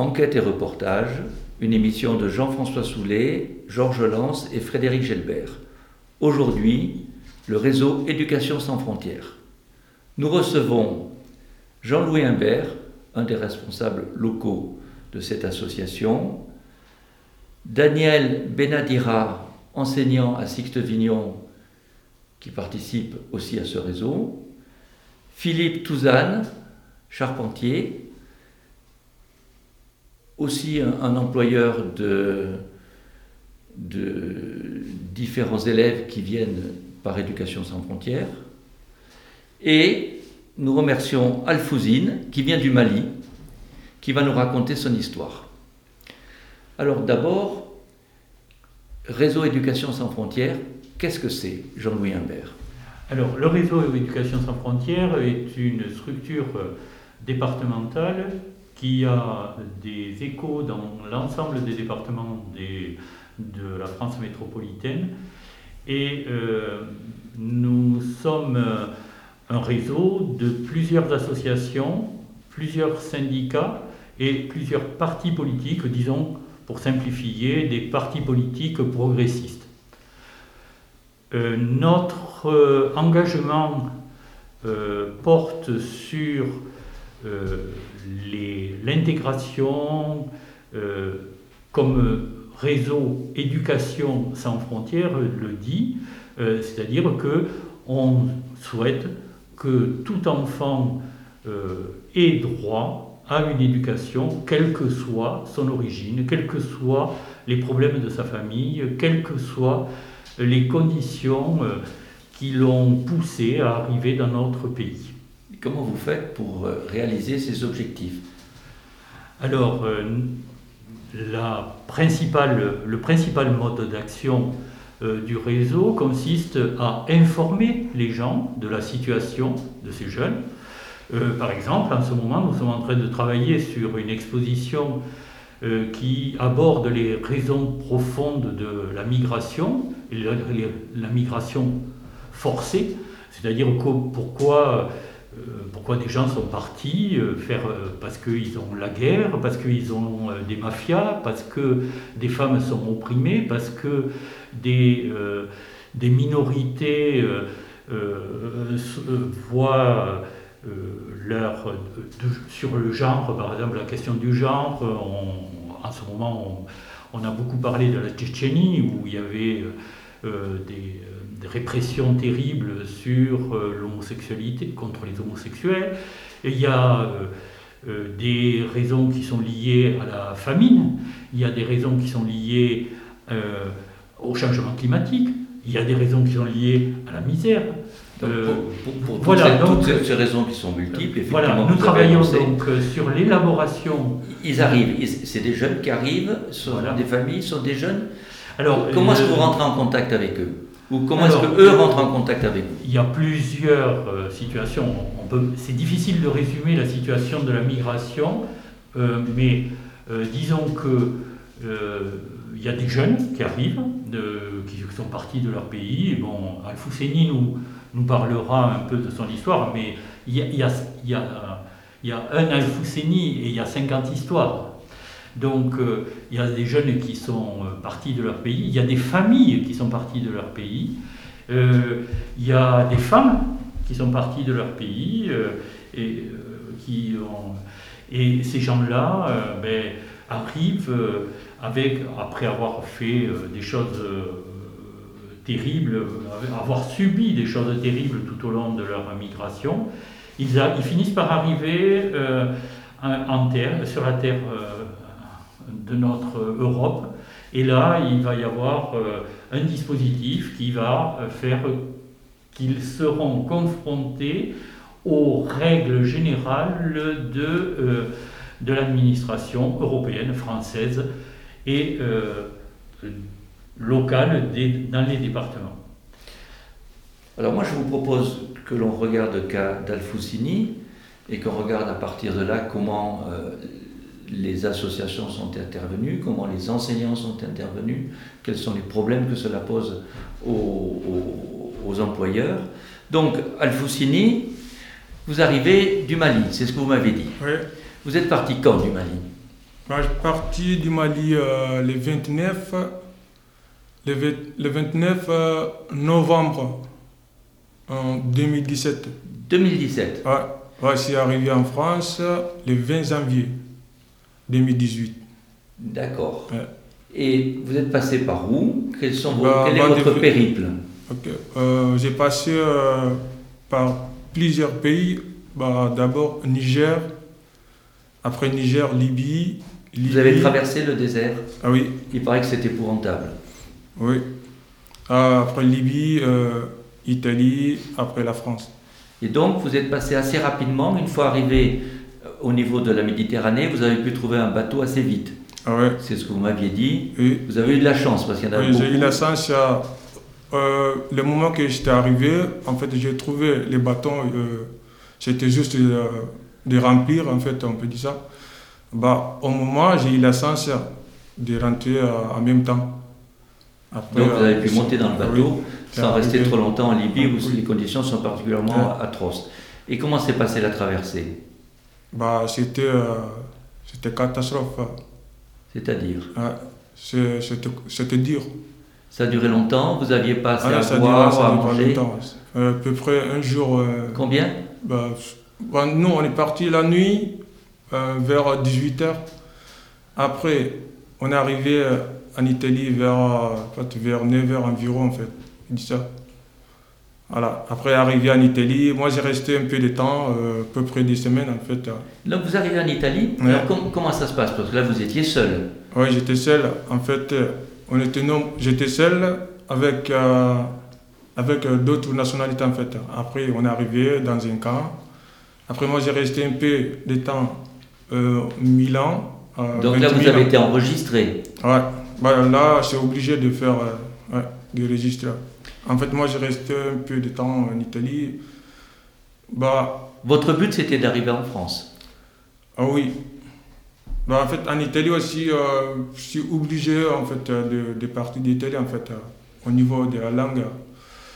Enquête et reportage, une émission de Jean-François Soulet, Georges Lance et Frédéric Gelbert. Aujourd'hui, le réseau Éducation sans frontières. Nous recevons Jean-Louis Imbert, un des responsables locaux de cette association, Daniel Benadira, enseignant à Sixte-Vignon, qui participe aussi à ce réseau, Philippe Touzane, charpentier, aussi un, employeur de, différents élèves qui viennent par Éducation sans frontières, et nous remercions Alfouzine, qui vient du Mali, qui va nous raconter son histoire. Alors d'abord, Réseau Éducation sans frontières, qu'est-ce que c'est, Jean-Louis Imbert? Alors, le Réseau Éducation sans frontières est une structure départementale qui a des échos dans l'ensemble des départements de la France métropolitaine. Et euh, nous sommes un réseau de plusieurs associations, plusieurs syndicats et plusieurs partis politiques, disons, pour simplifier, des partis politiques progressistes. Euh, notre euh, engagement euh, porte sur l'intégration comme réseau éducation sans frontières le dit, c'est-à-dire que on souhaite que tout enfant ait droit à une éducation, quelle que soit son origine, quels que soient les problèmes de sa famille, quelles que soient les conditions euh, qui l'ont poussé à arriver dans notre pays. Comment vous faites pour euh, réaliser ces objectifs? Alors, euh, la principale, le principal mode d'action du réseau consiste à informer les gens de la situation de ces jeunes, euh, par exemple, en ce moment, nous sommes en train de travailler sur une exposition euh, qui aborde les raisons profondes de la migration, la, migration forcée, c'est-à-dire pourquoi, euh, pourquoi des gens sont partis, faire, parce qu'ils ont la guerre, parce qu'ils ont des mafias, parce que des femmes sont opprimées, parce que des, des minorités voient euh, leur, sur le genre, par exemple la question du genre, en ce moment on, a beaucoup parlé de la Tchétchénie où il y avait euh, des, répressions terribles sur euh, l'homosexualité, contre les homosexuels. Et il y a des raisons qui sont liées à la famine, il y a des raisons qui sont liées au changement climatique, il y a des raisons qui sont liées à la misère. Euh, pour, voilà, toutes, ces, raisons qui sont multiples, voilà, nous travaillons donc euh, sur l'élaboration. Ils arrivent, c'est des jeunes qui arrivent, sont des familles, sont des jeunes. Alors, comment est-ce que vous rentrez en contact avec eux? Ou comment est-ce qu'eux rentrent en contact avec vous Il y a plusieurs euh, situations. c'est difficile de résumer la situation de la migration, mais disons que il y a des jeunes qui arrivent, de, qui sont partis de leur pays. Bon, Al-Fousseni nous nous parlera un peu de son histoire, mais il y a, il y a, il y a, il y a un Al-Fousseni et il y a 50 histoires. Donc euh, il y a des jeunes qui sont euh, partis de leur pays, il y a des familles qui sont parties de leur pays, euh, il y a des femmes qui sont parties de leur pays et, qui ont, et ces gens-là ben, arrivent après avoir fait des choses terribles, avoir subi des choses terribles tout au long de leur migration, ils, finissent par arriver en terre, sur la terre de notre Europe. Et là, il va y avoir un dispositif qui va faire qu'ils seront confrontés aux règles générales de, de l'administration européenne, française et locales dans les départements. Alors moi je vous propose que l'on regarde le cas d'Alfoussini et qu'on regarde à partir de là comment euh, les associations sont intervenues, comment les enseignants sont intervenus, quels sont les problèmes que cela pose aux, employeurs. Donc Alfoussini, vous arrivez du Mali, c'est ce que vous m'avez dit. Oui. Vous êtes parti quand du Mali? Je suis parti du Mali euh, le 29, le, vingt- le 29 euh, novembre en 2017. 2017. Ouais, ouais, je suis arrivé en France le 20 janvier 2018. D'accord. Ouais. Et vous êtes passé par où? Quels sont vos- Bah, Quel est bah, votre périple? Euh, J'ai passé euh, par plusieurs pays. Bah, D'abord Niger, après Niger, Libye. Vous avez traversé le désert? Ah oui, Il paraît que c'est épouvantable. oui. Ah, après Libye, euh, Italie, après la France. Et donc, vous êtes passé assez rapidement. Une fois arrivé au niveau de la Méditerranée, vous avez pu trouver un bateau assez vite. Ah ouais. C'est ce que vous m'aviez dit. Oui, Vous avez eu de la chance parce qu'il y en a Oui, beaucoup. j'ai eu la chance. a, euh, le moment que j'étais arrivé, en fait, j'ai trouvé les bâtons. euh, C'était juste euh, de remplir, en fait, on peut dire ça. Bah, au moment, j'ai eu la chance de rentrer en même temps. Après, Donc, vous avez pu monter dans le ah bateau oui, sans rester arrivé. trop longtemps en Libye où Oui. les conditions sont particulièrement atroces. Et comment s'est passée la traversée? Bah, c'était, euh, c'était catastrophe. C'est-à-dire Ouais, c'est- c'était, c'était dur. Ça a duré longtemps Vous n'aviez pas assez Ah, à ça boire à manger longtemps. Euh, à peu près un jour. euh, Combien Bah, bah, nous, on est parti la nuit euh, vers 18h. Après, on est arrivé en Italie vers, vers 9h environ, en fait. Ça. Voilà. Après, arrivé en Italie, moi, j'ai resté un peu de temps, euh, à peu près des semaines, en fait. Donc, vous arrivez en Italie. Ouais. Alors, com- comment ça se passe? Parce que là, vous étiez seul. Oui, j'étais seul. En fait, euh, on était j'étais seul avec, euh, avec euh, d'autres nationalités, en fait. Après, on est arrivé dans un camp. Après, moi, j'ai resté un peu de temps euh, Milan. euh, Donc là, 20 vous 000 avez été enregistré. Ouais. Bah, là, c'est obligé de faire euh, ouais, des registres. En fait, moi, j'ai resté un peu de temps en Italie. Bah, Votre but, c'était d'arriver en France. ah oui. Bah, en fait, en Italie aussi, euh, je suis obligé en fait, euh, de, de partir d'Italie. En fait, euh, au niveau de la langue,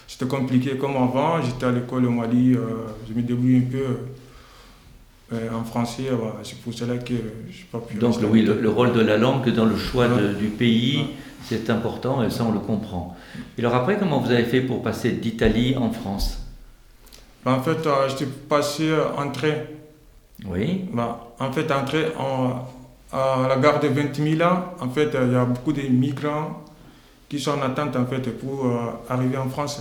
c'était compliqué comme avant. J'étais à l'école au Mali, euh, je me débrouille un peu euh, en français. voilà. C'est pour cela que je n'ai pas pu Donc oui, le, rôle de la langue dans le choix de- Ouais. du pays, Ouais. C'est important et ça, on le comprend. Et alors après, comment vous avez fait pour passer d'Italie en France? Bah, en fait, euh, j'étais passé en train. Oui. Bah, en fait, en- à la gare de 20 000 ans, en fait, il y a beaucoup de migrants qui sont en attente en fait, pour euh, arriver en France.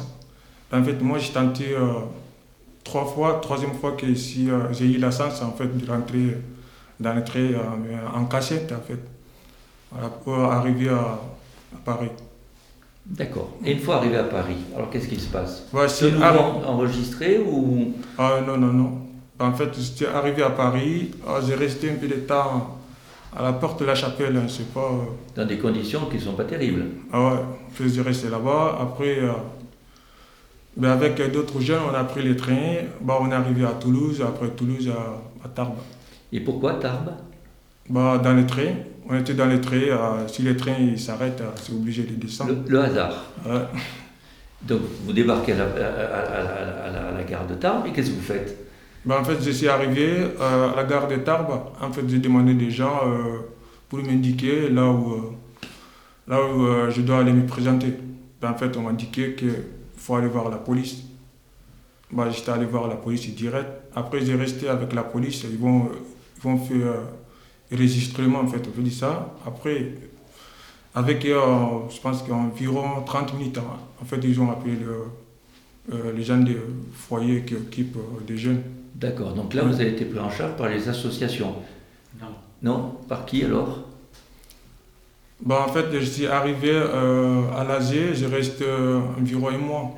En fait, moi, j'ai tenté euh, trois fois, troisième fois que si, euh, j'ai eu la chance en fait, de rentrer dans le train euh, en cachette, en fait, pour arriver à, à Paris. D'accord. Et une fois arrivé à Paris, alors qu'est-ce qui se passe Ouais, C'est enregistré ou Ah non, non, non. En fait, j'étais arrivé à Paris, ah, j'ai resté un peu de temps à la porte de la chapelle, hein, c'est pas... euh, dans des conditions qui ne sont pas terribles Ah ouais, je suis resté là-bas. Après, euh, ben avec d'autres jeunes, on a pris le train. Bah, on est arrivé à Toulouse, après Toulouse à, à Tarbes. Et pourquoi Tarbes? Bah, dans le train, on était dans le train. euh, si le train il s'arrête, euh, c'est obligé de descendre. le, le hasard. Ouais. Donc vous débarquez à la, à- à- la- à la gare de Tarbes et qu'est-ce que vous faites? Ben, en fait, je suis arrivé euh, à la gare de Tarbes. En fait, j'ai demandé des gens pour m'indiquer là où, là où je dois aller me présenter. Ben, en fait, on m'a indiqué qu'il faut aller voir la police. Ben, J'étais allé voir la police direct. Après, j'ai resté avec la police. Ils vont, ils vont faire enregistrement, en fait, on veut dire ça. Après, avec, euh, je pense qu'environ 30 minutes, hein, en fait, ils ont appelé le- euh, les gens du foyer qui occupent euh, des jeunes. D'accord. Donc là, vous avez été pris en charge par les associations. Non. Non? Par qui alors? Bah, en fait, je suis arrivé euh, à l'AG, je reste euh, environ un mois.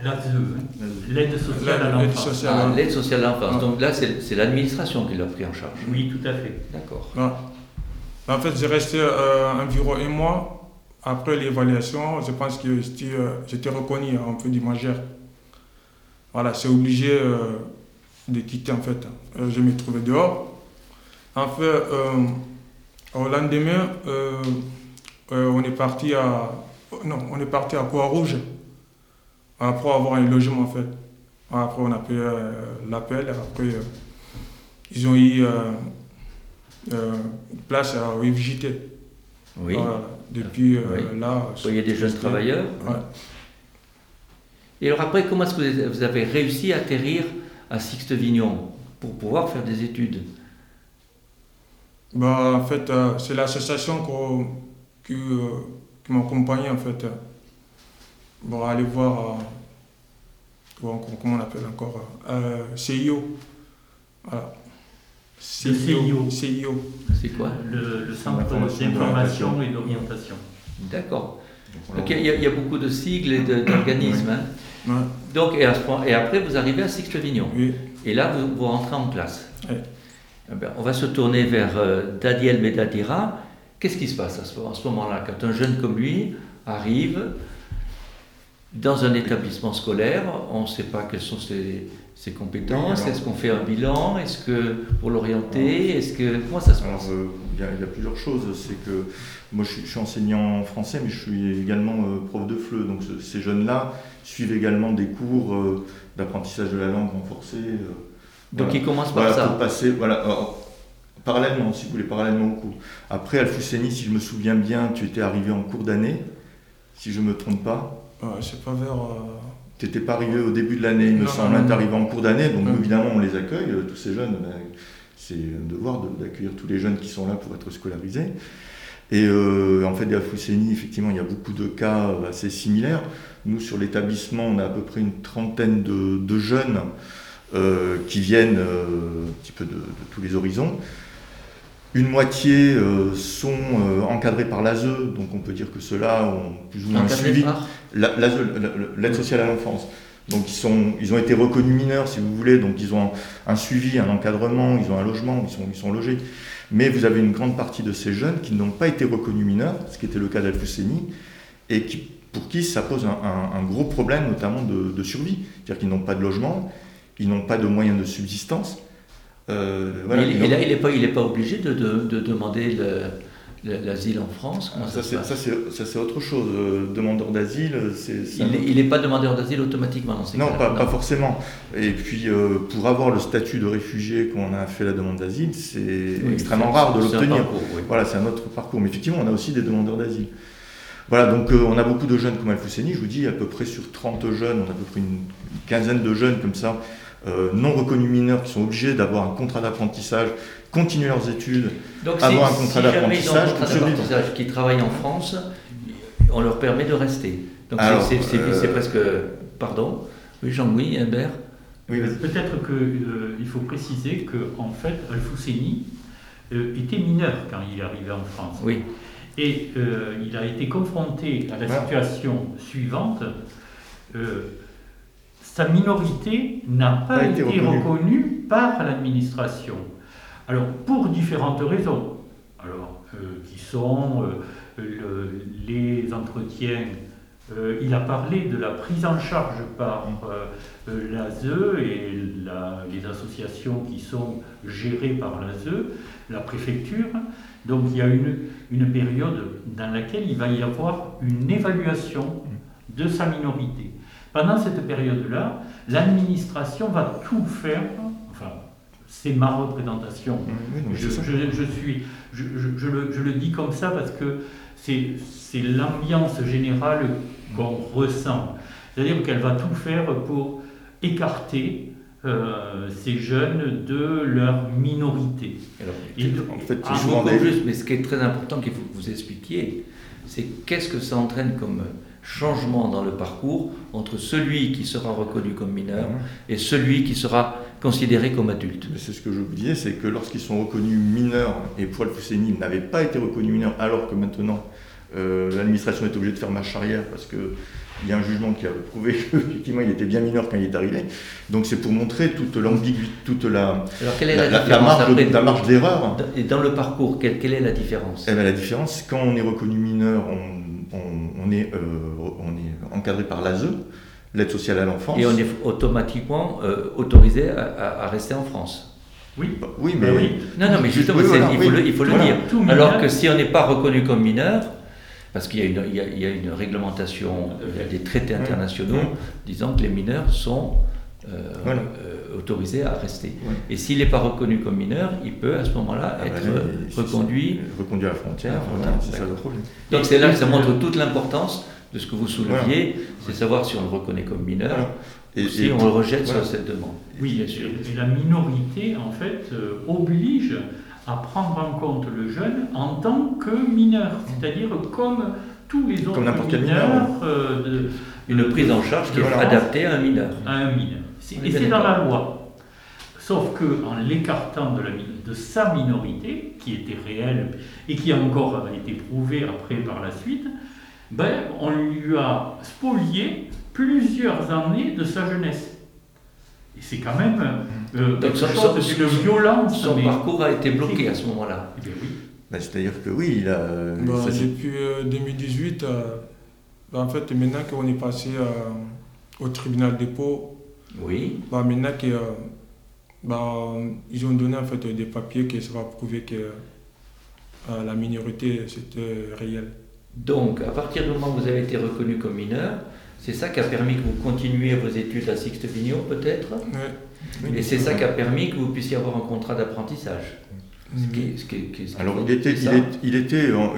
L'aide sociale à L'aide l'enfance. sociale. Ah. L'aide sociale à l'enfance. Ah. Donc là, c'est l'administration qui l'a pris en charge. Oui, tout à fait. D'accord. En fait, j'ai resté euh, environ un mois. Après l'évaluation, je pense que j'étais euh, reconnu un peu du majeur. Voilà, c'est obligé euh, de quitter en fait. Je me trouvais dehors. En fait, au lendemain, on est parti à non, on est parti à Croix-Rouge pour avoir un logement en fait. Après, on a fait euh, l'appel. Après, ils ont eu place à visiter. Oui. Voilà. Depuis euh, Oui. là. Soyez des jeunes travailleurs. Ouais. Et alors après, comment est-ce que vous avez- vous réussi à atterrir à Sixte-Vignon pour pouvoir faire des études? Bah, en fait, euh, c'est l'association qui, euh, qui m'accompagnait en fait. euh, pour aller voir. euh, comment, on appelle encore euh, CIO. Voilà. CIO. CIO. C'est quoi Le, le centre D'information, et d'orientation. D'accord. Donc, il y, a- il y a beaucoup de sigles et d'organismes. hein. Ouais, Donc, et, à ce point- et après, vous arrivez à Sixte-Vignon. oui. Et là, vous, vous rentrez en classe. Eh ben, on va se tourner vers euh, Dadiel Medadira. Qu'est-ce qui se passe à ce, à ce moment-là Quand un jeune comme lui arrive dans un établissement scolaire, on ne sait pas quelles sont ses, ses compétences. Oui, Est-ce qu'on fait un bilan Est-ce que pour l'orienter Est-ce que comment ça se Alors, passe euh, il y, a- il y a plusieurs choses. C'est que moi, je suis, je suis enseignant français, mais je suis également euh, prof de FLE. Donc, ce- ces jeunes-là suivent également des cours euh, d'apprentissage de la langue renforcée. euh, Donc voilà. il commence par Voilà, ça. pour passer, voilà, alors, parallèlement, si vous voulez, parallèlement au cours. Après, Alfousseni, si je me souviens bien, tu étais arrivé en cours d'année, si je ne me trompe pas. Ouais, c'est pas vers. Tu n'étais pas arrivé au début de l'année, il me semble. non, Tu non. es arrivé en cours d'année, donc nous, évidemment, on les accueille, euh, tous ces jeunes. ben, c'est un devoir de- d'accueillir tous les jeunes qui sont là pour être scolarisés. Et euh, en fait, à Fousseni, effectivement, il y a beaucoup de cas euh, assez similaires. Nous, sur l'établissement, on a à peu près une trentaine de, de jeunes euh, qui viennent euh, un petit peu de, de tous les horizons. Une moitié sont encadrés par l'ASE, donc on peut dire que ceux-là ont plus ou moins suivi. par L'aide sociale à l'enfance. Donc ils, sont, ils ont été reconnus mineurs, si vous voulez, donc ils ont un, un suivi, un encadrement, ils ont un logement, ils sont, ils sont logés. Mais vous avez une grande partie de ces jeunes qui n'ont pas été reconnus mineurs, ce qui était le cas d'Alfousseni, et qui, pour qui ça pose un, un- un gros problème, notamment de, de survie. C'est-à-dire qu'ils n'ont pas de logement, ils n'ont pas de moyens de subsistance. Euh, voilà, Mais il, et là, il n'est pas, obligé de, de- de demander le- l'asile en France. Ah, ça c'est, autre chose. Euh, demandeur d'asile, c'est, Il n'est pas demandeur d'asile automatiquement dans ces Non, cas-là. pas, pas forcément. Et puis, euh, pour avoir le statut de réfugié quand on a fait la demande d'asile, c'est Oui, extrêmement rare de l'obtenir. oui. Voilà, c'est un autre parcours. Mais effectivement, on a aussi des demandeurs d'asile. Voilà, donc euh, on a beaucoup de jeunes comme Alfousseni. Je vous dis, à peu près sur 30 jeunes, on a à peu près une, une quinzaine de jeunes comme ça, euh, non reconnus mineurs, qui sont obligés d'avoir un contrat d'apprentissage, continuer leurs études. Donc, avoir si, un contrat si d'apprentissage d'apprentissage qui travaille en France, on leur permet de rester. Donc, c'est- Alors, c'est c'est- euh, c'est presque. Pardon Oui, Jean-Louis, Humbert Oui. Peut-être qu'il faut préciser que en fait, Alfousseni euh, était mineur quand il est arrivé en France. Oui. Et euh, il a été confronté à la situation suivante. Euh, sa minorité n'a pas, Pas été, été reconnue. reconnue par l'administration. Alors, pour différentes raisons. Alors, euh, qui sont euh, le- les entretiens. euh, il a parlé de la prise en charge par euh, l'ASE et la- les associations qui sont gérées par l'ASE, la préfecture. Donc il y a une, une période dans laquelle il va y avoir une évaluation de sa minorité. Pendant cette période-là, l'administration va tout faire, c'est ma représentation, Oui, non, mais je, je- je suis, je, je- je le, je le dis comme ça parce que c'est c'est l'ambiance générale qu'on ressent. C'est-à-dire qu'elle va tout faire pour écarter euh, ces jeunes de leur minorité. Alors, Et- En fait, Ah, souvent des- juste, mais ce qui est très important qu'il faut que vous expliquiez, c'est qu'est-ce que ça entraîne comme changement dans le parcours entre celui qui sera reconnu comme mineur et celui qui sera considéré comme adulte. Mais c'est ce que je vous disais, c'est que lorsqu'ils sont reconnus mineurs, et pour Alfousseni, ils n'avaient pas été reconnus mineurs, alors que maintenant, euh, l'administration est obligée de faire marche arrière parce qu'il y a un jugement qui a prouvé qu'effectivement il était bien mineur quand il est arrivé. Donc c'est pour montrer toute l'ambiguïté, toute la, Alors quelle est la, marge, après la marge d'erreur. Et dans le parcours, quelle, quelle est la différence? Eh ben, la différence, quand on est reconnu mineur, on, on- on est, euh, on est encadré par l'ASE, l'aide sociale à l'enfance. Et on est automatiquement euh, autorisé à, à- à rester en France. Oui, Bah, Oui, mais Ben oui. Non, non, mais justement, Oui, c'est- voilà, il, oui. faut le, il faut le Voilà. dire. Tout mineur. Alors que si on n'est pas reconnu comme mineur, parce qu'il y, a une- y a- il y a une réglementation, il y a des traités internationaux disant que les mineurs sont euh, Voilà. euh, autorisé à rester. Ouais. Et s'il n'est pas reconnu comme mineur, il peut à ce moment-là Ah bah être là, euh, reconduit. Reconduit à la frontière, À la frontière, voilà, c'est ça d'accord. le problème. Donc c'est là que ça montre toute l'importance de ce que vous souleviez, Voilà. c'est savoir si on le reconnaît comme mineur Voilà. ou si on le rejette voilà. sur cette demande. Oui, bien sûr. Et, et la minorité, en fait, euh, oblige à prendre en compte le jeune en tant que mineur, c'est-à-dire comme tous les autres n'importe quel mineurs mineur, euh, de- Une prise en charge qui est Voilà. adaptée à un mineur. à un mineur. Et c'est dans la loi. Sauf que en l'écartant de, la de sa minorité, qui était réelle et qui a encore été prouvée après par la suite, ben, on lui a spolié plusieurs années de sa jeunesse. Et c'est quand même euh, Donc chose violence. Son mais- parcours a été bloqué à ce moment-là. Eh oui. Bah, C'est-à-dire que oui, il a. Bah, ça, c'est- depuis euh, 2018, euh, bah, en fait, maintenant qu'on est passé euh, au tribunal dépôt, Oui. bah, maintenant que, euh, bah, ils ont donné en fait, des papiers qui ça va prouver que euh, la minorité c'était réel. Donc, à partir du moment où vous avez été reconnu comme mineur, c'est ça qui a permis que vous continuiez vos études à Sixte-Vignon, peut-être Ouais. Et c'est ça qui a permis que vous puissiez avoir un contrat d'apprentissage. Alors il était, il, ça. est- il était en-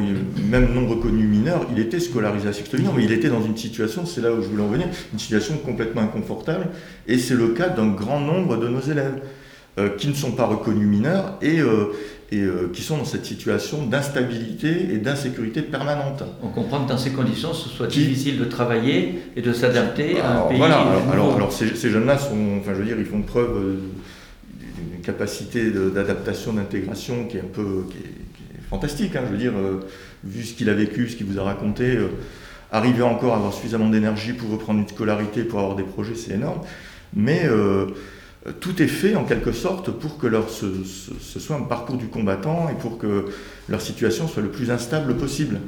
même non reconnu mineur, il était scolarisé à Sixte-Vignon, mais il était dans une situation, c'est là où je voulais en venir, une situation complètement inconfortable, et c'est le cas d'un grand nombre de nos élèves euh, qui ne sont pas reconnus mineurs et, euh, et euh, qui sont dans cette situation d'instabilité et d'insécurité permanente. On comprend que dans ces conditions, ce soit Qui- difficile de travailler et de s'adapter à un pays. voilà, alors, alors, alors ces, ces jeunes-là sont, enfin je veux dire, ils font preuve euh, d'une capacité d'adaptation, d'intégration qui est un peu, qui est, qui est fantastique. hein, je veux dire, euh, vu ce qu'il a vécu, ce qu'il vous a raconté, euh, arriver encore à avoir suffisamment d'énergie pour reprendre une scolarité, pour avoir des projets, c'est énorme. Mais tout est fait en quelque sorte pour que leur, ce, ce- ce soit un parcours du combattant et pour que leur situation soit le plus instable possible,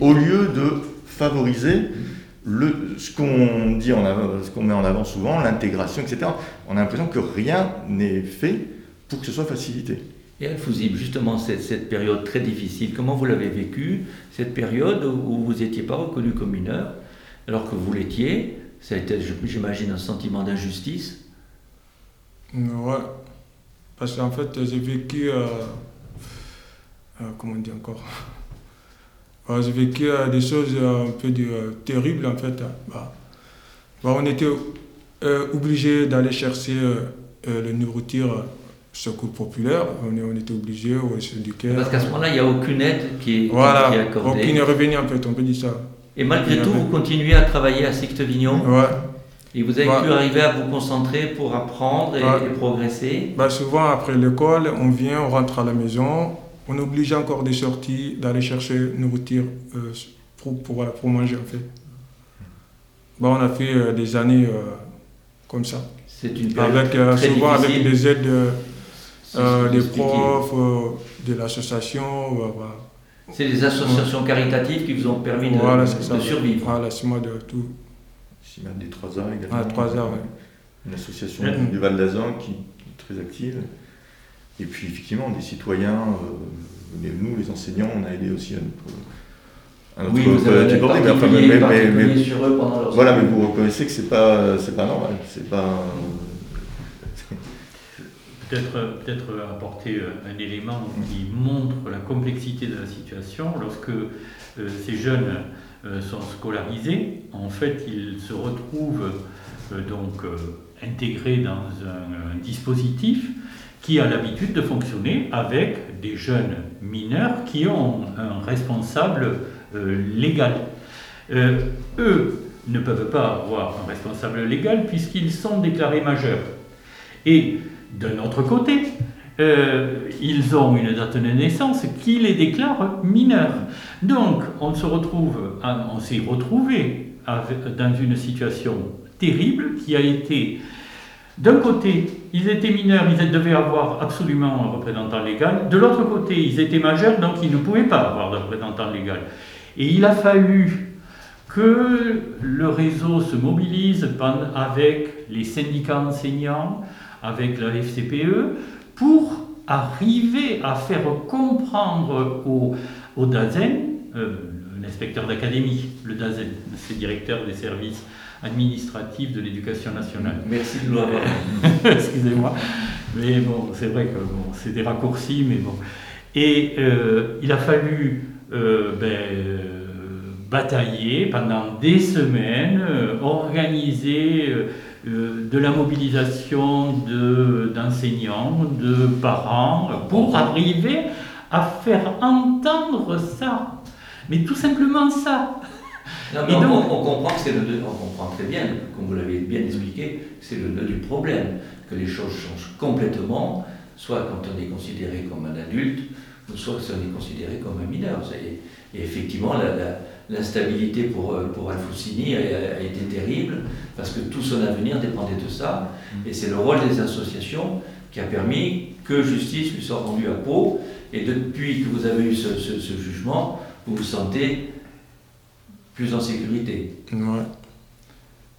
au lieu de favoriser le, ce qu'on dit en avant- ce qu'on met en avant souvent, l'intégration, etc. On a l'impression que rien n'est fait pour que ce soit facilité. Et Al-Fouzib, justement, cette, cette période très difficile, comment vous l'avez vécue Cette période où vous n'étiez pas reconnu comme mineur, alors que vous l'étiez, ça a été, j'imagine, un sentiment d'injustice. Ouais. Parce qu'en fait, j'ai vécu. euh, euh, comment on dit encore J'ai vécu euh, des choses un peu de- terribles en fait. Bah, bah, on était obligé d'aller chercher le nourriture secours populaire. On, est- on était obligé au syndicat. Parce qu'à ce moment-là, il n'y a aucune aide qui est, qui est Voilà, accordée. aucune revenu en fait, on peut dire ça. Et malgré tout, vous continuez à travailler à Sixte-Vignon Ouais. Et vous avez Ouais. pu arriver à vous concentrer pour apprendre et, et progresser? Bah, souvent, après l'école, on vient, on rentre à la maison, on est obligé encore de sortir, d'aller chercher nourriture euh, pour, pour, voilà, pour manger en fait. Bah, on a fait euh, des années euh, comme ça, C'est une période avec, euh, très souvent avec difficile. des aides des profs, de l'association. voilà. C'est des associations caritatives qui vous ont permis de, Voilà, de survivre. Voilà, c'est moi de tout. Même des 3 arts également. Ah, trois arts, ouais. Une association du Val d'Azan qui est très active. Et puis, effectivement, des citoyens, euh, mais nous, les enseignants, on a aidé aussi à notre, à notre Oui, vous avez petit un bordel, mais enfin, particulier, mais- mais- particulier mais- sur eux pendant leur Voilà, mais vous reconnaissez que c'est pas, c'est pas normal, c'est pas. Peut-être peut apporter euh, un élément qui montre la complexité de la situation. Lorsque euh, ces jeunes euh, sont scolarisés, en fait, ils se retrouvent euh, donc euh, intégrés dans un, dispositif qui a l'habitude de fonctionner avec des jeunes mineurs qui ont un responsable euh, légal. Euh, eux ne peuvent pas avoir un responsable légal puisqu'ils sont déclarés majeurs. Et d'un autre côté, euh, ils ont une date de naissance qui les déclare mineurs. Donc, on se retrouve, à- on s'est retrouvé dans une situation terrible qui a été, d'un côté, ils étaient mineurs, ils devaient avoir absolument un représentant légal. De l'autre côté, ils étaient majeurs, donc ils ne pouvaient pas avoir de représentant légal. Et il a fallu que le réseau se mobilise avec les syndicats enseignants, avec la FCPE, pour arriver à faire comprendre au, au DAZEN, euh, l'inspecteur d'académie, le DAZEN, c'est directeur des services administrative de l'éducation nationale. Merci de nous avoir. Excusez-moi. Mais bon, c'est vrai que bon, c'est des raccourcis, mais bon. Et euh, il a fallu euh, ben, batailler pendant des semaines, organiser de la mobilisation de- d'enseignants, de, parents, pour arriver à faire entendre ça. Mais tout simplement ça. Non, mais on, donc- on comprend que c'est le on comprend très bien, comme vous l'avez bien expliqué, c'est le nœud du problème, que les choses changent complètement, soit quand on est considéré comme un adulte, soit si on est considéré comme un mineur. Et effectivement, l'instabilité pour, euh, pour Alfoussini a, a été terrible, parce que tout son avenir dépendait de ça, et c'est le rôle des associations qui a permis que justice lui soit rendue à Pau, et depuis que vous avez eu ce, ce- ce jugement, vous vous sentez plus en sécurité. Ouais.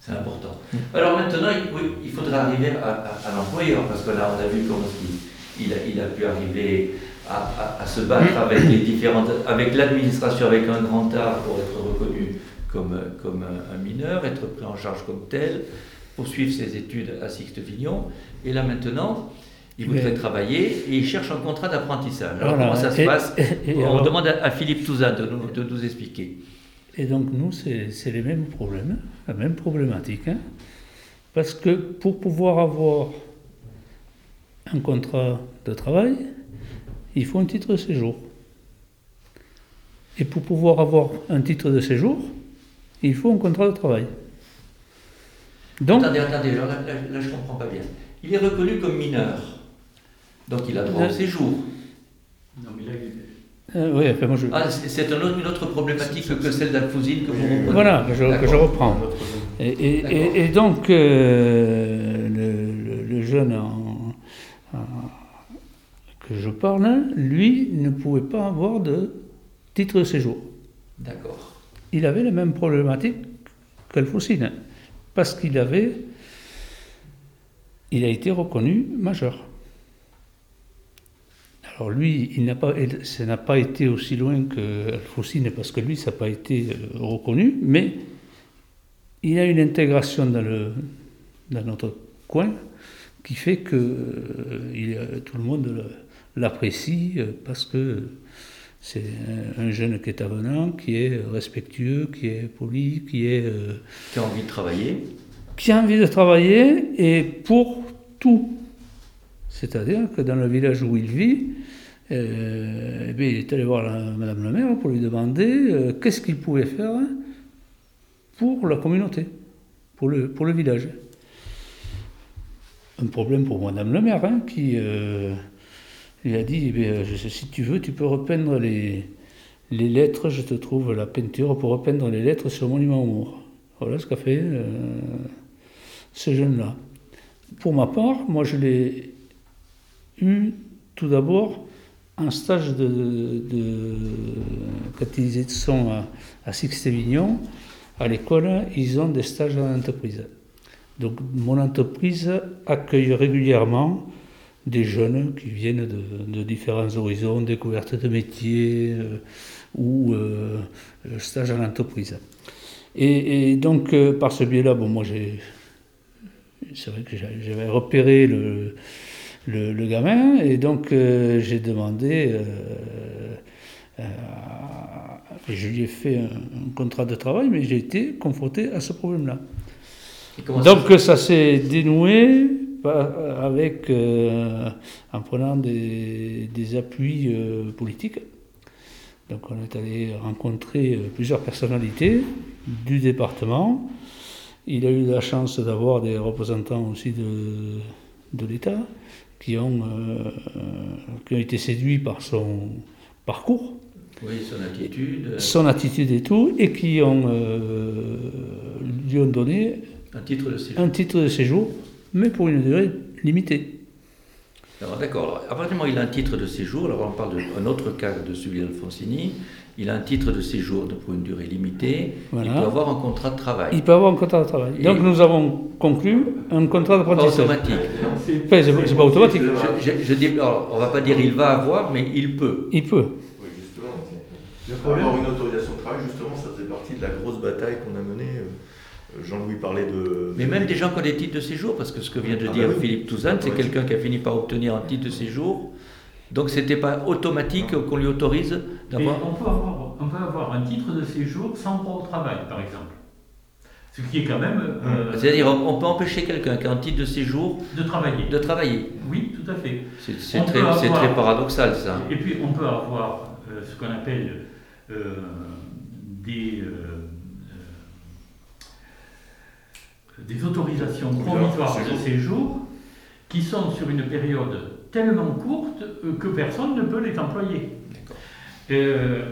C'est important. Alors maintenant, il, oui, il faudra arriver à, à- à l'employeur, parce que là, on a vu comment il, il a, il a pu arriver à, à- à se battre avec les différentes, avec l'administration, avec un grand art pour être reconnu comme, comme un, un mineur, être pris en charge comme tel, poursuivre ses études à Sixte-Vignon. Et là maintenant, il voudrait travailler et il cherche un contrat d'apprentissage. Alors Voilà. comment ça se Et- passe et- et On alors- demande à, à Philippe Touzin de nous, de nous expliquer. Et donc nous, c'est les mêmes problèmes, la même problématique. hein. Parce que pour pouvoir avoir un contrat de travail, il faut un titre de séjour. Et pour pouvoir avoir un titre de séjour, il faut un contrat de travail. Donc, Attendez, attendez, alors là, là, là, je ne comprends pas bien. Il est reconnu comme mineur. Donc il a droit au Euh, séjour. Non, mais là, il- euh, oui, enfin, moi je, Ah, c'est c'est un autre- une autre problématique que celle d'Alfouzine que vous reprenez. voilà, que je, que je D'accord. reprends. Et, et- D'accord. et- et donc, euh, le, le- jeune en- que je parle, lui, ne pouvait pas avoir de titre de séjour. D'accord. Il avait la même problématique qu'Alfoussine, parce qu'il avait, il a été reconnu majeur. Alors lui, il n'a pas, ça n'a pas été aussi loin que Alfoussine, parce que lui, ça n'a pas été euh, reconnu, mais il a une intégration dans, le, dans notre coin qui fait que euh, il, euh, tout le monde le- l'apprécie euh, parce que c'est un, un jeune qui est avenant, qui est respectueux, qui est poli, qui, est, euh, Qui a envie de travailler. qui a envie de travailler et pour tout. C'est-à-dire que dans le village où il vit, euh, eh bien, il est allé voir la- Madame la maire pour lui demander euh, qu'est-ce qu'il pouvait faire pour la communauté, pour le, pour le village. Un problème pour Madame le maire, hein, qui lui a dit, eh si tu veux, tu peux repeindre les, lettres, je te trouve la peinture pour repeindre les lettres sur le monument aux morts. Voilà ce qu'a fait euh, ce jeune-là. Pour ma part, moi je l'ai eu tout d'abord en stage de, de quand ils sont à, à Sixte-Vignon, à l'école, ils ont des stages en entreprise. Donc mon entreprise accueille régulièrement des jeunes qui viennent de, de différents horizons, découvertes de métiers euh, ou euh, euh, stage en entreprise. Et, et donc euh, par ce biais-là, bon moi j'ai, c'est vrai que j'avais repéré le, le, le gamin et donc j'ai demandé, je lui ai fait un, un contrat de travail, mais j'ai été confronté à ce problème-là. Donc ça s'est dénoué avec, euh, en prenant des, des appuis euh, politiques. Donc on est allé rencontrer euh, plusieurs personnalités du département. Il a eu la chance d'avoir des représentants aussi de, de l'État qui ont, euh, qui ont été séduits par son parcours Oui, son attitude. son attitude et tout, et qui ont, lui ont donné Un titre de séjour. un titre de séjour, mais pour une durée limitée. Alors d'accord, alors, à partir du moment où il a un titre de séjour, alors on parle d'un autre cas de celui d'Alfonsini, il a un titre de séjour pour une durée limitée, Voilà. il peut avoir un contrat de travail. Il peut avoir un contrat de travail. Et- Donc nous avons conclu un contrat Pas d'apprentissage. automatique. Enfin, c'est pas- c'est pas automatique. Je, je- je dis, alors, on va pas dire il va avoir, mais il peut. Il peut. Oui, justement. Avoir une autorisation de travail, justement, ça faisait partie de la grosse bataille qu'on a menée euh, Jean-Louis parlait de. Mais même des gens qui ont des titres de séjour, parce que ce que vient de Ah dire bah oui. Philippe Touzane, c'est quelqu'un qui a fini par obtenir un titre de séjour. Donc c'était pas automatique qu'on lui autorise d'avoir. on, peut avoir, on peut avoir un titre de séjour sans droit au travail, par exemple. Ce qui est quand même euh, C'est-à-dire, on peut empêcher quelqu'un qui a un titre de séjour de travailler. de travailler. Oui, tout à fait. C'est avoir- très paradoxal ça. Et puis on peut avoir euh, ce qu'on appelle euh, des, euh, euh, des autorisations provisoires de séjour qui sont sur une période tellement courte euh, que personne ne peut les employer. Euh,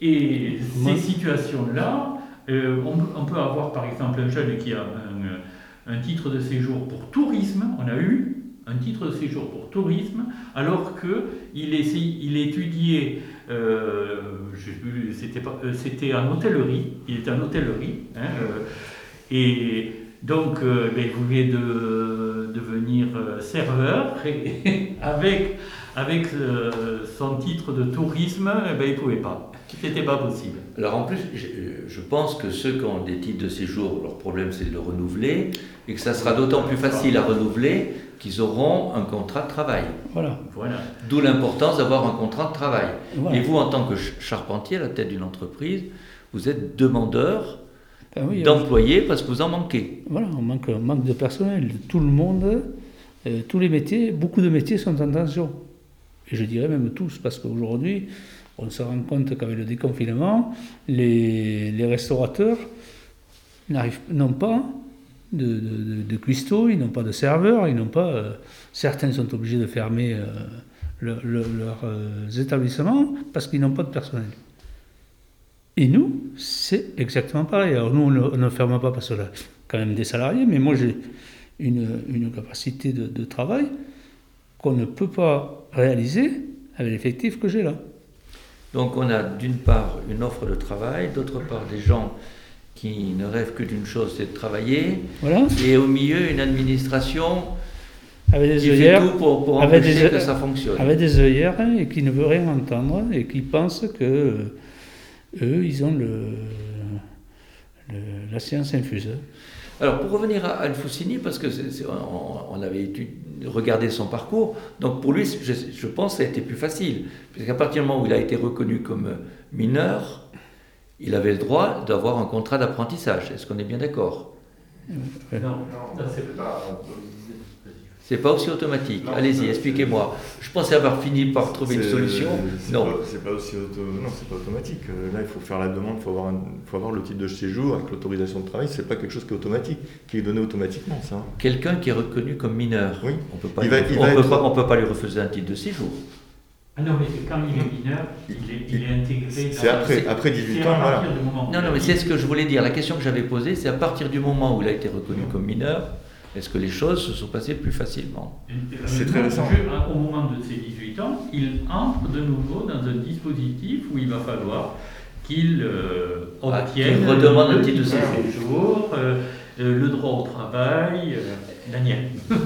et Moi- ces situations-là, euh, on, peut- on peut avoir par exemple un jeune qui a un, un titre de séjour pour tourisme, on a eu un titre de séjour pour tourisme, alors qu'il il étudiait, euh, c'était euh, en hôtellerie, il était en hôtellerie, hein, euh, et donc euh, ben, il voulait de- devenir euh, serveur, et avec, avec euh, son titre de tourisme, eh ben, il ne pouvait pas, c'était pas possible. Alors en plus, je, je pense que ceux qui ont des titres de séjour, leur problème c'est de le renouveler, et que ça sera d'autant plus facile à renouveler qu'ils auront un contrat de travail. Voilà. Voilà. D'où l'importance d'avoir un contrat de travail. voilà. Et vous, en tant que ch- charpentier à la tête d'une entreprise, vous êtes demandeur Oui, d'employés parce que vous en manquez. Voilà, on manque, on manque de personnel. Tout le monde, euh, tous les métiers, beaucoup de métiers sont en tension. Et je dirais même tous, parce qu'aujourd'hui, on se rend compte qu'avec le déconfinement, les, les restaurateurs n'ont pas de, de, cuistots, ils n'ont pas de serveurs, ils n'ont pas. euh, certains sont obligés de fermer euh, le- le- leurs établissements parce qu'ils n'ont pas de personnel. Et nous, c'est exactement pareil. Alors nous, on ne, ferme pas parce qu'on a quand même des salariés, mais moi j'ai une, une capacité de, de travail qu'on ne peut pas réaliser avec l'effectif que j'ai là. Donc on a d'une part une offre de travail, d'autre part des gens qui ne rêvent que d'une chose, c'est de travailler, Voilà, et au milieu une administration avec des qui fait tout pour, pour avec empêcher des- que ça fonctionne. avec des œillères hein, et qui ne veut rien entendre et qui pensent que euh, eux, ils ont le, le- la science infuse. Alors pour revenir à Al-Foussini, parce que c'est- c'est- on, on avait regardé son parcours, donc pour lui, je, je pense que ça a été plus facile, puisqu'à partir du moment où il a été reconnu comme mineur, il avait le droit d'avoir un contrat d'apprentissage. Est-ce qu'on est bien d'accord? Ouais. Non, ça, c'est C'est pas aussi automatique. Allez-y, expliquez-moi. Je pensais avoir fini par trouver une solution. Non. C'est pas, aussi auto- non, c'est pas automatique. Euh, Là, il faut faire la demande, il faut avoir, un- faut avoir le titre de séjour avec l'autorisation de travail. C'est pas quelque chose qui est automatique, qui est donné automatiquement, ça. Quelqu'un qui est reconnu comme mineur, Oui. on peut pas, Il va- lui- il on va peut être- pas, on peut pas lui refuser un titre de séjour. Ah non, mais quand il est mineur, il est, il est intégré. C'est dans- après, c'est- après c'est 18 à ans, voilà. partir du moment où Non, non, mais c'est ce que je voulais dire. La question que j'avais posée, c'est à partir du moment où il a été reconnu comme mineur, est-ce que les choses se sont passées plus facilement C'est très récent. Je- hein, au moment de ses 18 ans, il entre de nouveau dans un dispositif où il va falloir qu'il euh, Ah, obtienne redemande un le titre de séjour, euh, euh, le droit au travail, euh, Daniel.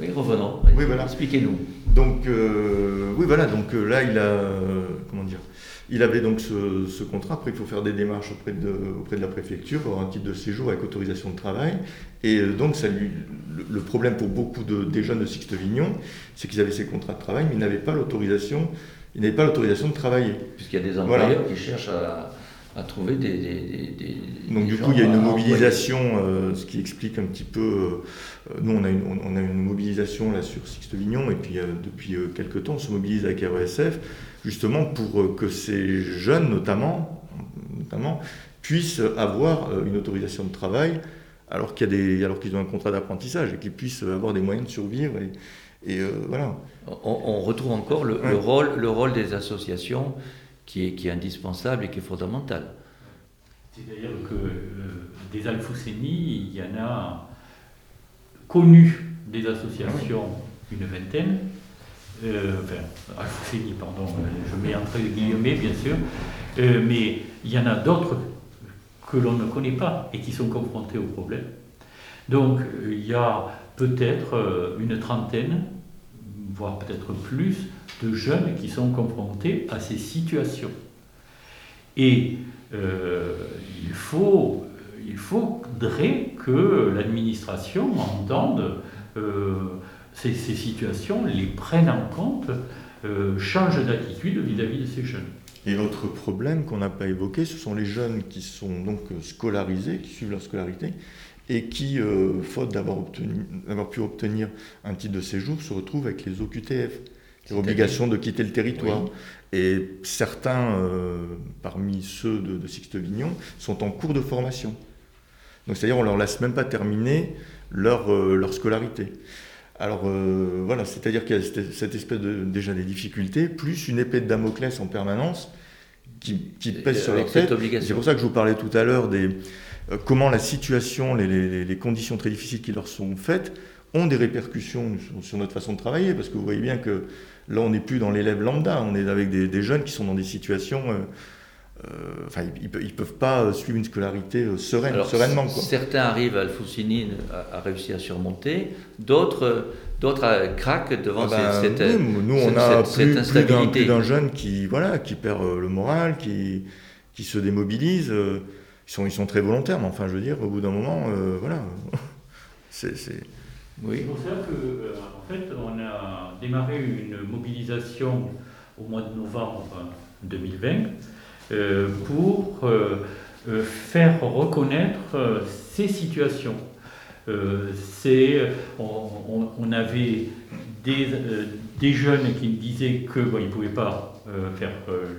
Oui, revenons. Oui, voilà. Expliquez-nous. Donc, euh, oui, voilà, donc là, il a, euh, comment dire, il avait donc ce, ce contrat. Après, il faut faire des démarches auprès de, auprès de la préfecture pour avoir un titre de séjour avec autorisation de travail. Et euh, donc, ça lui, le, le problème pour beaucoup de, des jeunes de Sixte-Vignon, c'est qu'ils avaient ces contrats de travail, mais ils n'avaient pas l'autorisation, ils n'avaient pas l'autorisation de travailler. Puisqu'il y a des Voilà. employeurs qui cherchent à, à trouver des, des- des- des- Donc du coup, il y a une mobilisation, euh, ce qui explique un petit peu. euh, nous, on a une, on a une mobilisation là sur Sixte-Vignon, et puis euh, depuis quelques temps, on se mobilise avec RESF, justement pour euh, que ces jeunes, notamment, notamment puissent avoir euh, une autorisation de travail, alors qu'il y a des, alors qu'ils ont un contrat d'apprentissage et qu'ils puissent avoir des moyens de survivre. Et, et, euh, voilà. On, on retrouve encore le, rôle, le rôle des associations qui est, qui est indispensable et qui est fondamental. C'est-à-dire que euh, des Alfousseni, il y en a connu des associations une vingtaine. Euh, enfin, Alfousseni, pardon, euh, je mets entre guillemets bien sûr, Euh, mais il y en a d'autres que l'on ne connaît pas et qui sont confrontés au problème. Donc euh, il y a peut-être une trentaine, voire peut-être plus, de jeunes qui sont confrontés à ces situations. Et il, faut, il faudrait que l'administration entende ces, ces, situations, les prenne en compte, change d'attitude vis-à-vis de ces jeunes. Et autre problème qu'on n'a pas évoqué, ce sont les jeunes qui sont donc scolarisés, qui suivent leur scolarité, et qui, euh, faute d'avoir pu obtenir un titre de séjour, se retrouvent avec les OQTF, qui ont l'obligation de quitter le territoire. Et certains, euh, parmi ceux de, de Sixte Vignon, sont en cours de formation. Donc c'est-à-dire on leur laisse même pas terminer leur, euh, leur scolarité. Alors voilà, c'est-à-dire qu'il y a cette espèce de déjà des difficultés, plus une épée de Damoclès en permanence qui, qui pèse sur leur tête. C'est pour ça que je vous parlais tout à l'heure des, euh, comment la situation, les, conditions très difficiles qui leur sont faites ont des répercussions sur, notre façon de travailler, parce que vous voyez bien que là, on n'est plus dans l'élève lambda, on est avec des, jeunes qui sont dans des situations... Euh, euh, enfin, ils ne peuvent pas suivre une scolarité sereine, sereinement. Certains arrivent à Alfoussini à, réussir à surmonter, d'autres d'autres craquent devant ah cette, cette, nous, on a plus, instabilité. d'un jeune qui, voilà, qui perd le moral, qui, qui se démobilise ils sont, ils sont très volontaires, mais enfin, je veux dire, au bout d'un moment, euh, voilà. c'est, Oui. C'est pour ça que, euh, en fait, on a démarré une mobilisation au mois de novembre 2020 euh, pour faire reconnaître ces situations. c'est, on, avait des, des, jeunes qui disaient qu'ils ne pouvaient pas faire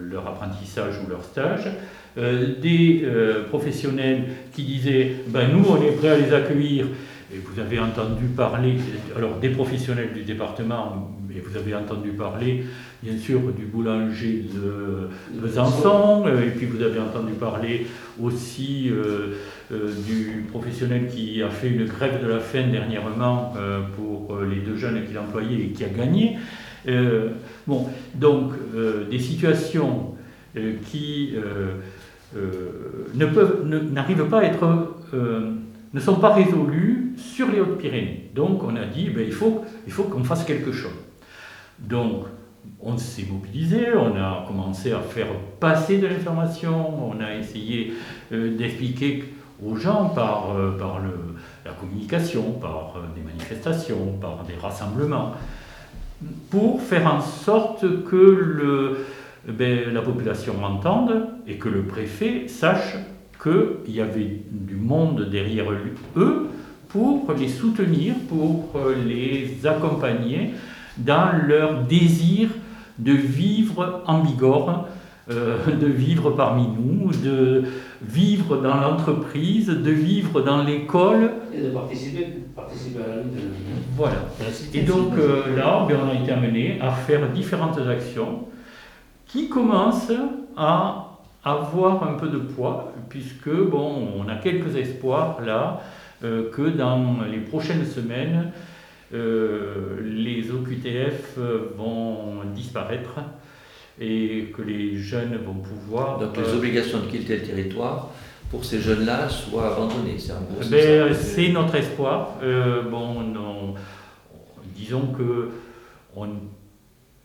leur apprentissage ou leur stage, euh, des euh, professionnels qui disaient ben, nous on est prêts à les accueillir et vous avez entendu parler alors des professionnels du département et vous avez entendu parler bien sûr du boulanger de Besançon euh, et puis vous avez entendu parler aussi du professionnel qui a fait une grève de la faim dernièrement pour les deux jeunes qu'il employait et qui a gagné bon donc des situations qui euh, ne n'arrivent pas à être, euh, ne sont pas résolus sur les Hautes-Pyrénées. Donc on a dit, ben, il faut, il faut qu'on fasse quelque chose. Donc on s'est mobilisé, on a commencé à faire passer de l'information, on a essayé euh, d'expliquer aux gens par, le, la communication, par des manifestations, par des rassemblements, pour faire en sorte que ben, la population m'entende et que le préfet sache qu'il y avait du monde derrière eux pour les soutenir, pour les accompagner dans leur désir de vivre en Bigorre, euh, de vivre parmi nous, de vivre dans l'entreprise, de vivre dans l'école. Et de participer, participer à la vie de... Voilà. Et donc euh, là, ben, on a été amené à faire différentes actions qui commence à avoir un peu de poids, puisque bon, on a quelques espoirs là euh, que dans les prochaines semaines, les OQTF vont disparaître et que les jeunes vont pouvoir. Donc les euh, obligations de quitter le territoire pour ces jeunes-là soient abandonnées. C'est ben, C'est notre espoir. bon, non, disons que on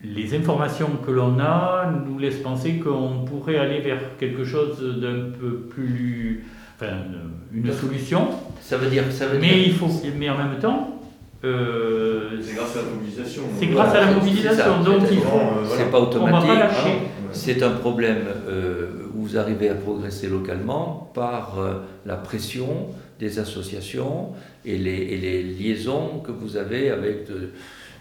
les informations que l'on a nous laissent penser qu'on pourrait aller vers quelque chose d'un peu plus. Enfin, une solution. Ça veut dire. Ça veut mais, dire... Il faut, mais en même temps. Euh, c'est grâce à la mobilisation. C'est grâce à la mobilisation, donc il faut. Euh, c'est pas automatique. C'est un problème euh, où vous arrivez à progresser localement par la pression des associations et les, et les, liaisons que vous avez avec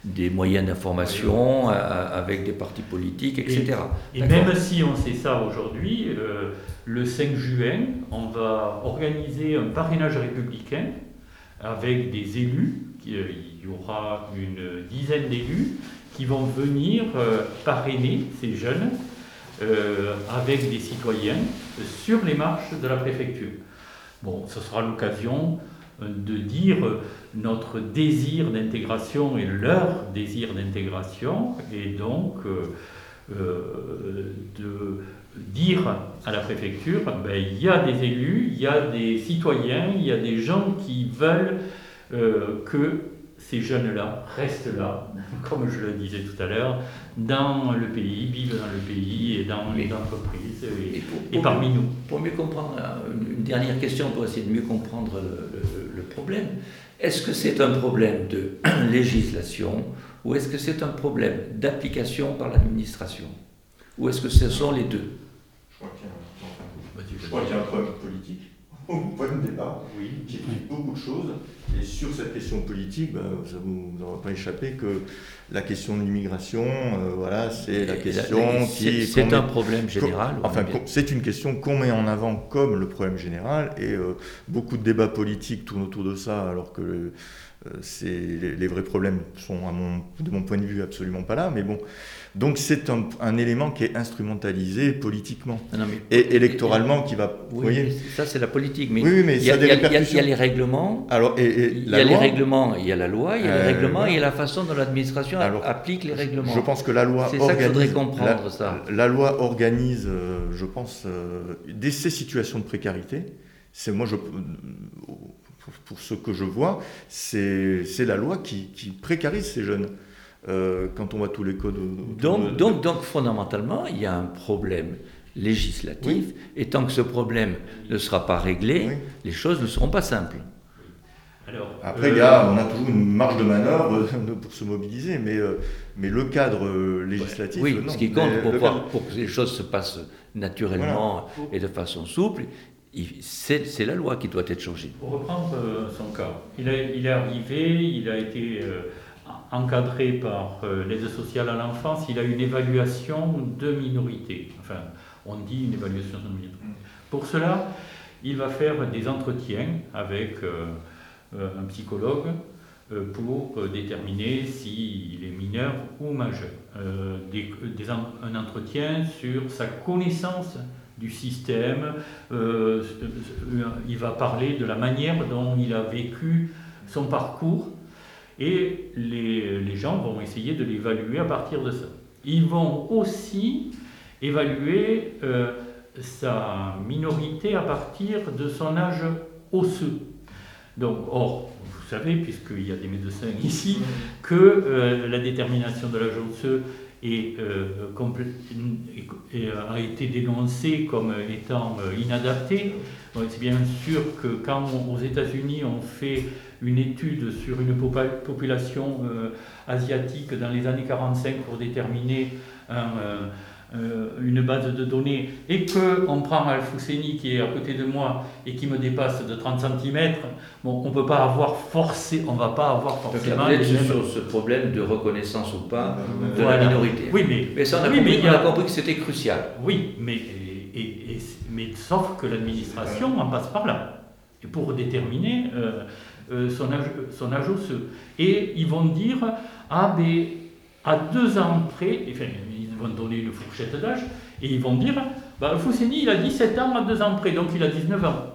des moyens d'information, avec des partis politiques, etc. Et, même si on sait ça aujourd'hui, euh, le 5 juin, on va organiser un parrainage républicain avec des élus. Euh, il y aura une dizaine d'élus qui vont venir euh, parrainer ces jeunes avec des citoyens sur les marches de la préfecture. Bon, ce sera l'occasion de dire notre désir d'intégration et leur désir d'intégration, et donc euh, euh, de dire à la préfecture, ben, il y a des élus, il y a des citoyens, il y a des gens qui veulent euh, que ces jeunes-là restent là, comme je le disais tout à l'heure, dans le pays, vivent dans le pays et dans les entreprises et, Et pour- et pour- parmi nous. Pour mieux comprendre, euh, une dernière question pour essayer de mieux comprendre le, le- le problème. Est-ce que c'est un problème de législation ou est-ce que c'est un problème d'application par l'administration? Ou est-ce que ce sont les deux? Je crois qu'il y a un- Vas-y, je crois qu'il y a un problème politique au point de départ. Oui. qui explique beaucoup de choses. Et sur cette question politique, ben, ça ne vous aura pas échappé que la question de l'immigration, euh, voilà, c'est la Et question c'est- qui. C'est un met- problème général. Enfin, c'est une question qu'on met en avant comme le problème général, et euh, beaucoup de débats politiques tournent autour de ça, alors que euh, les, les vrais problèmes sont, à mon, de mon point de vue, absolument pas là. Mais bon, donc c'est un, un élément qui est instrumentalisé politiquement Non, non, mais- et électoralement qui va. vous voyez ça c'est la politique. Mais Oui, oui, mais il y a, ça a des il y a- il y a- il y a répercussions. les règlements. Alors, et, et Il y a les règlements, il y a la loi, il y a Euh, les règlements, voilà. et la façon dont l'administration applique les règlements. Je pense que la loi C'est ça organise. faudrait comprendre, la, ça. la loi organise, euh, je pense, euh, dès ces situations de précarité. C'est moi, je, pour, pour ce que je vois, c'est c'est la loi qui, qui précarise ces jeunes. Euh, quand on voit tous les codes. Donc, donc, donc, fondamentalement, il y a un problème législatif, et tant que ce problème ne sera pas réglé, Oui. les choses ne seront pas simples. Alors, Après, euh, il y a- on a toujours une marge de manœuvre pour se mobiliser, mais, euh, mais le cadre euh, législatif. oui, euh, non. ce qui compte pour, cadre- pour que les choses se passent naturellement et de façon souple, c'est la loi qui doit être changée. Pour reprendre euh, son cas, il est, il est arrivé, il a été euh, encadré par euh, l'aide sociale à l'enfance, il a une évaluation de minorité. Enfin, on dit une évaluation de minorité. Pour cela, il va faire des entretiens avec un psychologue pour déterminer s'il est mineur ou majeur. Des- un entretien sur sa connaissance du système. euh, euh, il va parler de la manière dont il a vécu son parcours et les, les gens vont essayer de l'évaluer à partir de ça. Ils vont aussi évaluer euh, sa minorité à partir de son âge osseux. Donc, or, vous savez, puisqu'il y a des médecins ici, que euh, la détermination de l'âge osseux euh, est- est- a été dénoncée comme étant euh, inadaptée. Bon, C'est bien sûr que quand aux États-Unis on fait une étude sur une population euh, asiatique dans les années 45 pour déterminer un, euh, une base de données et que on prend Al-Fousseni qui est à côté de moi et qui me dépasse de 30 cm, bon, on peut pas avoir forcé, on va pas avoir forcément les mêmes- sur ce problème de reconnaissance ou pas de Voilà. la minorité. Oui, mais, Mais ça, on a, oui, compris, mais on a- compris que c'était crucial. oui, mais, et- et- et- mais sauf que l'administration en passe par là. Et pour déterminer euh, euh, son, âge, son âge osseux. Et ils vont dire, ah ben, à deux ans près, enfin, ils vont donner une fourchette d'âge, et ils vont dire, bah, Fousseni, il a 17 ans à deux ans près, donc il a 19 ans.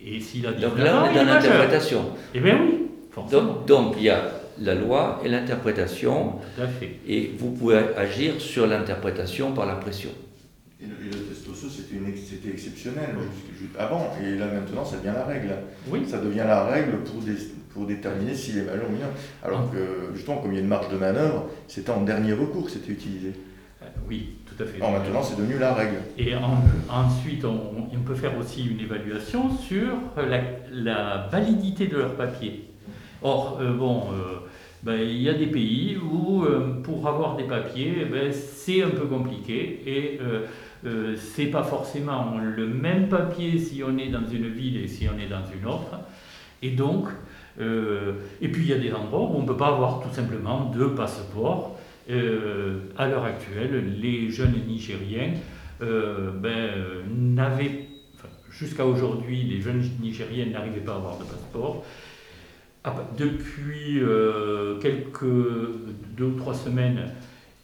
Et s'il a 19 Donc là, ans, on est il dans l'interprétation. Eh bien oui, forcément. Donc, donc, il y a la loi et l'interprétation, Tout à fait. et vous pouvez agir sur l'interprétation par la pression. Et le, et le test osseux, c'était exceptionnel avant, et là maintenant, ça devient la règle. Oui. Ça devient la règle pour, dé- pour déterminer s'il est majeur ou mineur. Alors que, justement, comme il y a une marge de manœuvre, c'était en dernier recours que c'était utilisé. Euh, oui, tout à fait. Alors maintenant, c'est devenu la règle. Et en- ensuite, on, on peut faire aussi une évaluation sur la, la validité de leur papier. Or, euh, bon, euh, ben, il y a des pays où, euh, pour avoir des papiers, ben, c'est un peu compliqué et euh, c'est pas forcément le même papier si on est dans une ville et si on est dans une autre. Et donc, euh, et puis il y a des endroits où on ne peut pas avoir tout simplement de passeport. Euh, à l'heure actuelle, les jeunes Nigériens euh, ben, n'avaient, jusqu'à aujourd'hui, les jeunes Nigériens n'arrivaient pas à avoir de passeport. Ah ben, depuis quelques deux ou trois semaines,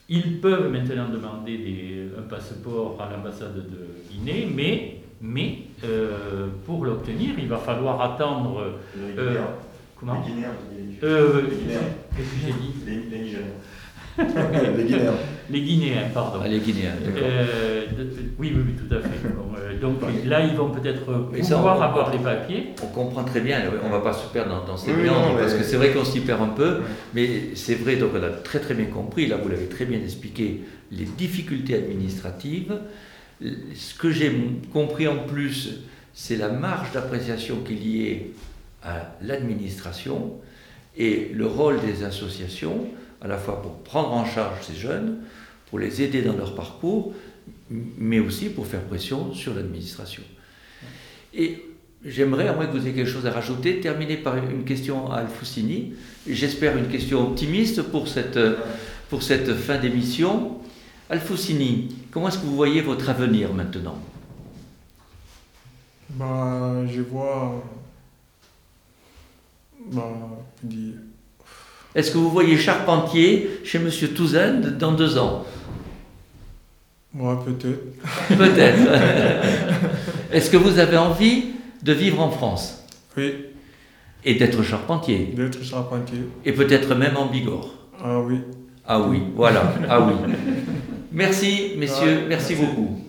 ils peuvent maintenant demander des- un passeport à l'ambassade de Guinée, mais, mais euh, pour l'obtenir, il va falloir attendre. Euh, comment Les Guinéens. Euh. Qu'est-ce que j'ai dit? Les, les Nigériens. les Guinéens. les Guinéens, pardon. Ah, les Guinéens, d'accord. Euh, de- oui, oui, oui, tout à fait. Bon, euh, donc là, ils vont peut-être pouvoir on- avoir les papiers. On comprend très bien, on ne va pas se perdre dans, dans ces Oui, non, parce que c'est vrai qu'on s'y perd un peu, mais c'est vrai, donc on a très très bien compris, là vous l'avez très bien expliqué, les difficultés administratives. Ce que j'ai compris en plus, c'est la marge d'appréciation qui est liée à l'administration et le rôle des associations, à la fois pour prendre en charge ces jeunes, pour les aider dans leur parcours, mais aussi pour faire pression sur l'administration. Et j'aimerais, à moins que vous ayez quelque chose à rajouter, terminer par une question à Alfoussini. J'espère une question optimiste pour cette, pour cette fin d'émission. Alfoussini, comment est-ce que vous voyez votre avenir maintenant? Bah, je vois. Dit- Est-ce que vous voyez charpentier chez Monsieur Touzin dans deux ans moi, peut-être. Peut-être. Est-ce que vous avez envie de vivre en France Oui, et d'être charpentier d'être charpentier. et peut-être même en Bigorre Ah oui. Ah oui, voilà, ah oui. Merci, messieurs, Ouais, merci merci. beaucoup.